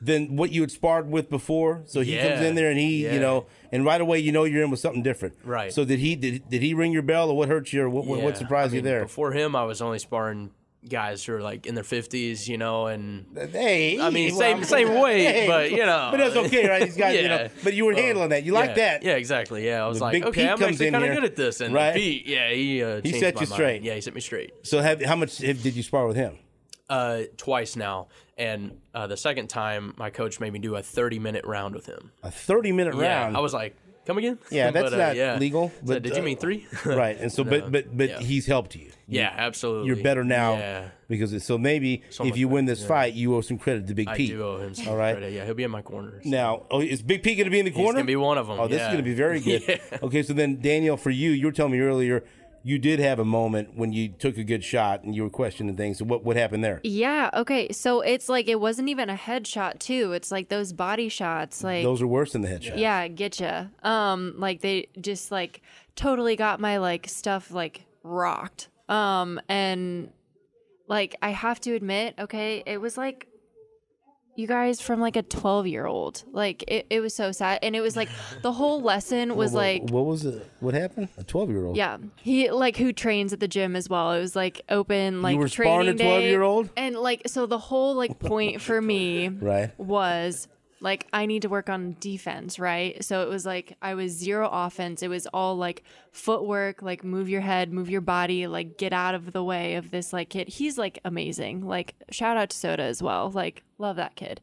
Speaker 1: Than what you had sparred with before, so he comes in there and he, you know, and right away you know you're in with something different.
Speaker 3: Right.
Speaker 1: So did he? Did, did he ring your bell, or what hurt you, or what, what, what surprised
Speaker 3: I
Speaker 1: you there?
Speaker 3: Before him, I was only sparring guys who are like in their 50s, you know, and
Speaker 1: Hey,
Speaker 3: I mean,
Speaker 1: well,
Speaker 3: same same weight, but you know,
Speaker 1: But that's okay, right? These guys, you know. But you were handling that. You like
Speaker 3: yeah,
Speaker 1: that.
Speaker 3: Yeah, exactly. Yeah, I was
Speaker 1: The
Speaker 3: like,
Speaker 1: big
Speaker 3: okay,
Speaker 1: Pete
Speaker 3: I'm actually
Speaker 1: in
Speaker 3: kind of good at this. And
Speaker 1: right?
Speaker 3: Pete, yeah, he uh,
Speaker 1: He set you
Speaker 3: mind.
Speaker 1: straight.
Speaker 3: Yeah, he set me straight.
Speaker 1: So, have, how much did you spar with him?
Speaker 3: Uh, twice now, and uh, the second time, my coach made me do a 30 minute round with him.
Speaker 1: A thirty-minute
Speaker 3: Yeah,
Speaker 1: round.
Speaker 3: I was like, come again?
Speaker 1: Yeah, that's
Speaker 3: But, uh,
Speaker 1: not
Speaker 3: yeah.
Speaker 1: legal,
Speaker 3: So
Speaker 1: but,
Speaker 3: did you
Speaker 1: uh,
Speaker 3: mean three?
Speaker 1: right. And so, but but but
Speaker 3: yeah.
Speaker 1: he's helped you.
Speaker 3: yeah, absolutely.
Speaker 1: You're better now
Speaker 3: Yeah,
Speaker 1: because it, so maybe if you win this fight, you owe some credit to Big
Speaker 3: I
Speaker 1: Pete.
Speaker 3: do owe him some
Speaker 1: All right.
Speaker 3: credit. Yeah, he'll be in my corner.
Speaker 1: Now, oh, is Big Pete going to be in the corner?
Speaker 3: He's gonna be one of them.
Speaker 1: Oh, this is going to be very good. Okay, so then Daniel, for you, you were telling me earlier you did have a moment when you took a good shot and you were questioning things. So what what happened there?
Speaker 4: Yeah. Okay. So it's like it wasn't even a headshot too. It's like those body shots. Like
Speaker 1: Those are worse than the headshot.
Speaker 4: yeah, getcha. Um, like they just like totally got my like stuff like rocked. Um, and like I have to admit, okay, it was like you guys from like a 12 year old. Like it, it was so sad. And it was like the whole lesson was like
Speaker 1: what was it? What happened? A twelve year old.
Speaker 4: yeah, he like who trains at the gym as well. It was like open like
Speaker 1: were
Speaker 4: training
Speaker 1: a 12-year-old?
Speaker 4: and like so the whole like point for me
Speaker 1: Right.
Speaker 4: was like I need to work on defense, right? So it was like I was zero offense. It was all like footwork, like move your head, move your body, like get out of the way of this like kid. He's like amazing. Like shout out to Soda as well. Like love that kid.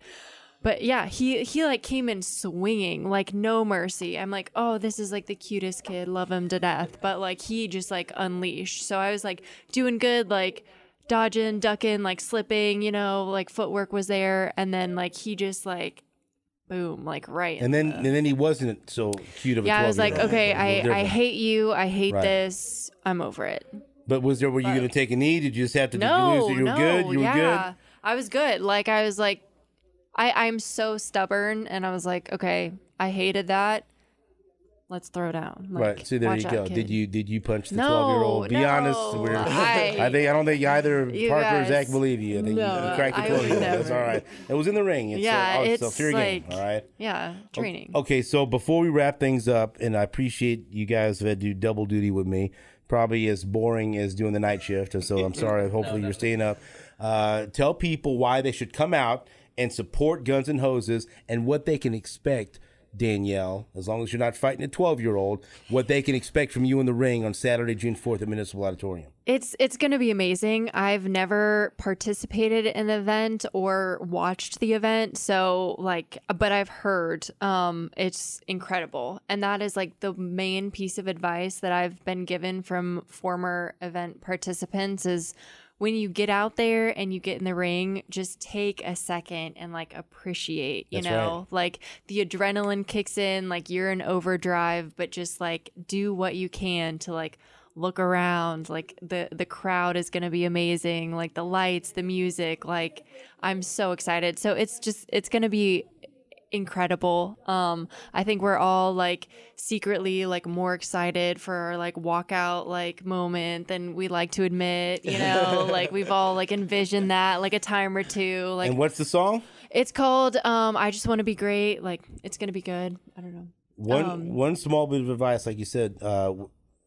Speaker 4: But yeah, he he like came in swinging, like no mercy. I'm like, "Oh, this is like the cutest kid. Love him to death." But like he just like unleashed. So I was like doing good like dodging, ducking, like slipping, you know, like footwork was there and then like he just like boom, like right.
Speaker 1: And then
Speaker 4: the-
Speaker 1: and then he wasn't so cute of a.
Speaker 4: yeah, I was like, okay,
Speaker 1: It was a
Speaker 4: I, I hate you. I hate
Speaker 1: Right.
Speaker 4: this. I'm over it.
Speaker 1: But was there? Were you going to take a knee? Did you just have to? you
Speaker 4: No,
Speaker 1: lose? You were
Speaker 4: no,
Speaker 1: good. You were
Speaker 4: yeah. I was good. Like I was like, I I'm so stubborn, and I was like, okay, I hated that. Let's throw down.
Speaker 1: good.
Speaker 4: Like,
Speaker 1: Right. See, there you go.
Speaker 4: kid.
Speaker 1: Did you did you punch the
Speaker 4: No,
Speaker 1: twelve year old? Be
Speaker 4: no,
Speaker 1: honest. We're,
Speaker 4: I-
Speaker 1: I think I don't think either
Speaker 4: You
Speaker 1: Parker or Zach believe you. I think
Speaker 4: No,
Speaker 1: you cracked the
Speaker 4: I
Speaker 1: twelve year old. That's all right. It was in the ring. It's,
Speaker 4: Yeah,
Speaker 1: uh, oh,
Speaker 4: it's
Speaker 1: so fair game.
Speaker 4: like-
Speaker 1: All right.
Speaker 4: Yeah, training.
Speaker 1: Okay, so before we wrap things up, and I appreciate you guys that do double duty with me, probably as boring as doing the night shift, and so I'm sorry. Hopefully you're staying up. Uh, tell people why they should come out and support Guns and Hoses and what they can expect. Danielle, as long as you're not fighting a 12 year old, what they can expect from you in the ring on Saturday, June 4th at Municipal Auditorium.
Speaker 4: It's it's going to be amazing. I've never participated in the event or watched the event, so like but I've heard um it's incredible. And that is like the main piece of advice that I've been given from former event participants is when you get out there and you get in the ring, just take a second and like appreciate, you
Speaker 1: That's
Speaker 4: know, like the adrenaline kicks in, like you're in overdrive, but just like do what you can to like look around. Like the the crowd is going to be amazing. Like the lights the music like i'm so excited. So it's just it's going to be incredible. Um i think we're all like secretly like more excited for our like walkout like moment than we like to admit you know? Like we've all like envisioned that like a time or two like
Speaker 1: and what's the song?
Speaker 4: it's called um i just want to be great. Like it's going to be good. I don't know.
Speaker 1: One
Speaker 4: Um,
Speaker 1: one small bit of advice, like you said, uh,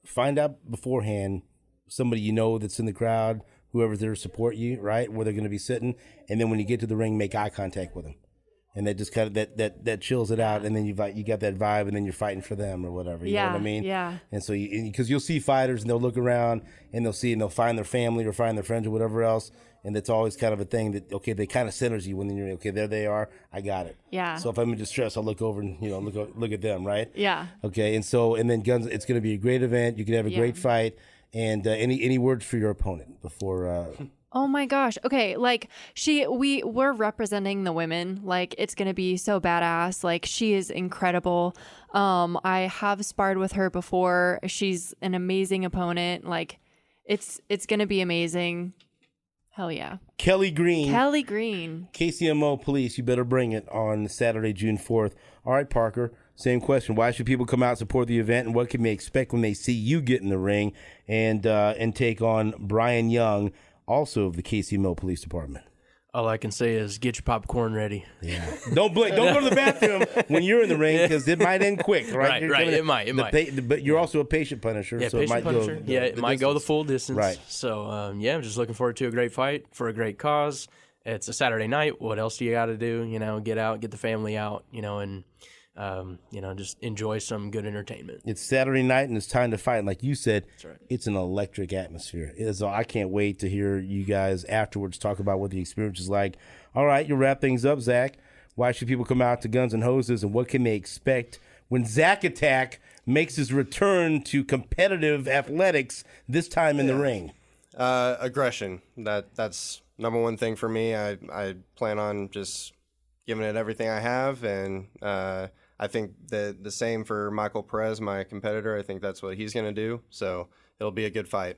Speaker 1: find out beforehand somebody you know that's in the crowd, whoever's there to support you, right, where they're going to be sitting, and then when you get to the ring, make eye contact with them, and that just kind of that that that chills it out, and then you you got that vibe, and then you're fighting for them or whatever. You know what I mean?
Speaker 4: yeah.
Speaker 1: And so you because you'll see fighters and they'll look around and they'll see and they'll find their family or find their friends or whatever else. And that's always kind of a thing that okay, they kind of centers you when you're okay. There they are. I got it.
Speaker 4: Yeah.
Speaker 1: So if I'm in distress, I'll look over and you know look look at them, right?
Speaker 4: yeah
Speaker 1: Okay, and so and then guns. It's going to be a great event. You can have a
Speaker 4: Yeah.
Speaker 1: great fight. And uh, any any words for your opponent before uh,
Speaker 4: Oh my gosh. Okay, like she we we're representing the women. Like it's going to be so badass. Like she is incredible. Um I have sparred with her before. She's an amazing opponent. Like it's it's going to be amazing. Hell yeah.
Speaker 1: Kelly Green,
Speaker 4: Kelly Green.
Speaker 1: KCMO Police, you better bring it on Saturday, June 4th. All right, Parker, same question. Why should people come out and support the event, and what can they expect when they see you get in the ring and uh, and take on Brian Young, also of the KCMO Police Department?
Speaker 3: All I can say is get your popcorn ready.
Speaker 1: Yeah. Don't blink. Don't go to the bathroom when you're in the ring because it might end quick, right?
Speaker 3: Right,
Speaker 1: You're
Speaker 3: right.
Speaker 1: gonna-
Speaker 3: It might, it
Speaker 1: the
Speaker 3: might.
Speaker 1: pa- but you're also a patient punisher,
Speaker 3: Yeah,
Speaker 1: so it
Speaker 3: patient
Speaker 1: might
Speaker 3: punisher.
Speaker 1: go.
Speaker 3: yeah, it
Speaker 1: the
Speaker 3: might go the full distance.
Speaker 1: Right.
Speaker 3: So um, yeah, I'm just looking forward to a great fight for a great cause. It's a Saturday night. What else do you got to do? You know, get out, get the family out. You know, and um, you know, just enjoy some good entertainment.
Speaker 1: It's Saturday night and it's time to fight. Like you said,
Speaker 3: right.
Speaker 1: it's an electric atmosphere. So I can't wait to hear you guys afterwards talk about what the experience is like. All right, you wrap things up, Zach. Why should people come out to Guns and Hoses and what can they expect when Zach Attack makes his return to competitive athletics this time in the ring?
Speaker 2: Uh, aggression. That that's number one thing for me. I I plan on just giving it everything I have, and uh, I think the the same for Michael Perez, my competitor. I think that's what he's going to do. So it'll be a good fight.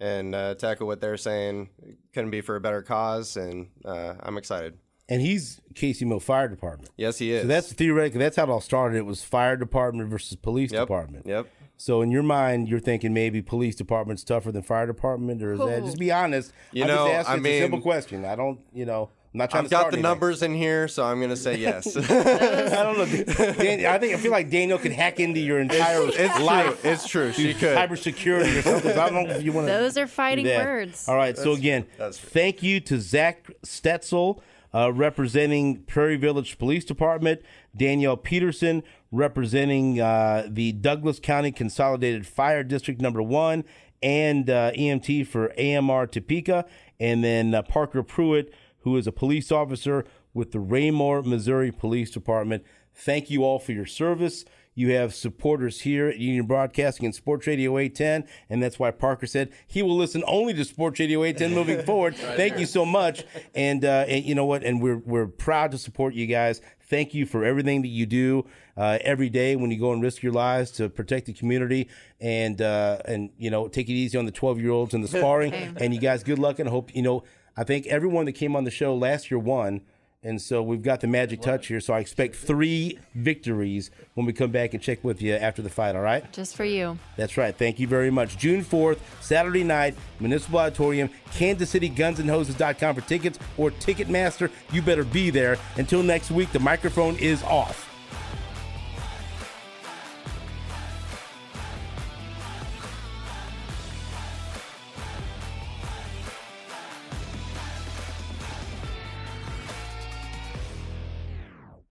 Speaker 2: And uh, tackle what they're saying couldn't be for a better cause, and uh, I'm excited.
Speaker 1: And he's KCMO Fire Department.
Speaker 2: Yes, he is.
Speaker 1: So that's theoretically that's how it all started. It was fire department versus police
Speaker 2: yep.
Speaker 1: department.
Speaker 2: Yep.
Speaker 1: So in your mind, you're thinking maybe police department's tougher than fire department, or is that just be honest?
Speaker 2: You
Speaker 1: I'm
Speaker 2: know,
Speaker 1: just asking
Speaker 2: I
Speaker 1: it's a simple question. I don't, you know, I'm not trying
Speaker 2: I've
Speaker 1: to start
Speaker 2: got the
Speaker 1: anything.
Speaker 2: numbers in here, so I'm going to say yes.
Speaker 1: I don't know. Dan, I think I feel like Daniel could hack into your entire
Speaker 2: it's
Speaker 1: life.
Speaker 2: true. It's true. She could.
Speaker 1: Cybersecurity or something. I don't know if you want to.
Speaker 4: Those are fighting words.
Speaker 1: All right. so again, thank you to Zach Stetzel, uh, representing Prairie Village Police Department, Danielle Peterson, representing uh, the Douglas County Consolidated Fire District Number One, and uh, EMT for AMR Topeka, and then uh, Parker Pruitt, who is a police officer with the Raymore, Missouri Police Department. Thank you all for your service. You have supporters here at Union Broadcasting and Sports Radio 810, and that's why Parker said he will listen only to Sports Radio 810 moving forward. Thank you so much, and, uh, and you know what? And we're we're proud to support you guys. Thank you for everything that you do uh, every day when you go and risk your lives to protect the community, and uh, and you know take it easy on the 12 year olds and the sparring. and you guys, good luck, and hope you know. I think everyone that came on the show last year won. And so we've got the magic touch here. So I expect three victories when we come back and check with you after the fight. All right?
Speaker 4: Just for you.
Speaker 1: That's right. Thank you very much. June 4th, Saturday night, Municipal Auditorium, Kansas City Guns and Gunsandhoses.com for tickets or Ticketmaster. You better be there. Until next week, the microphone is off.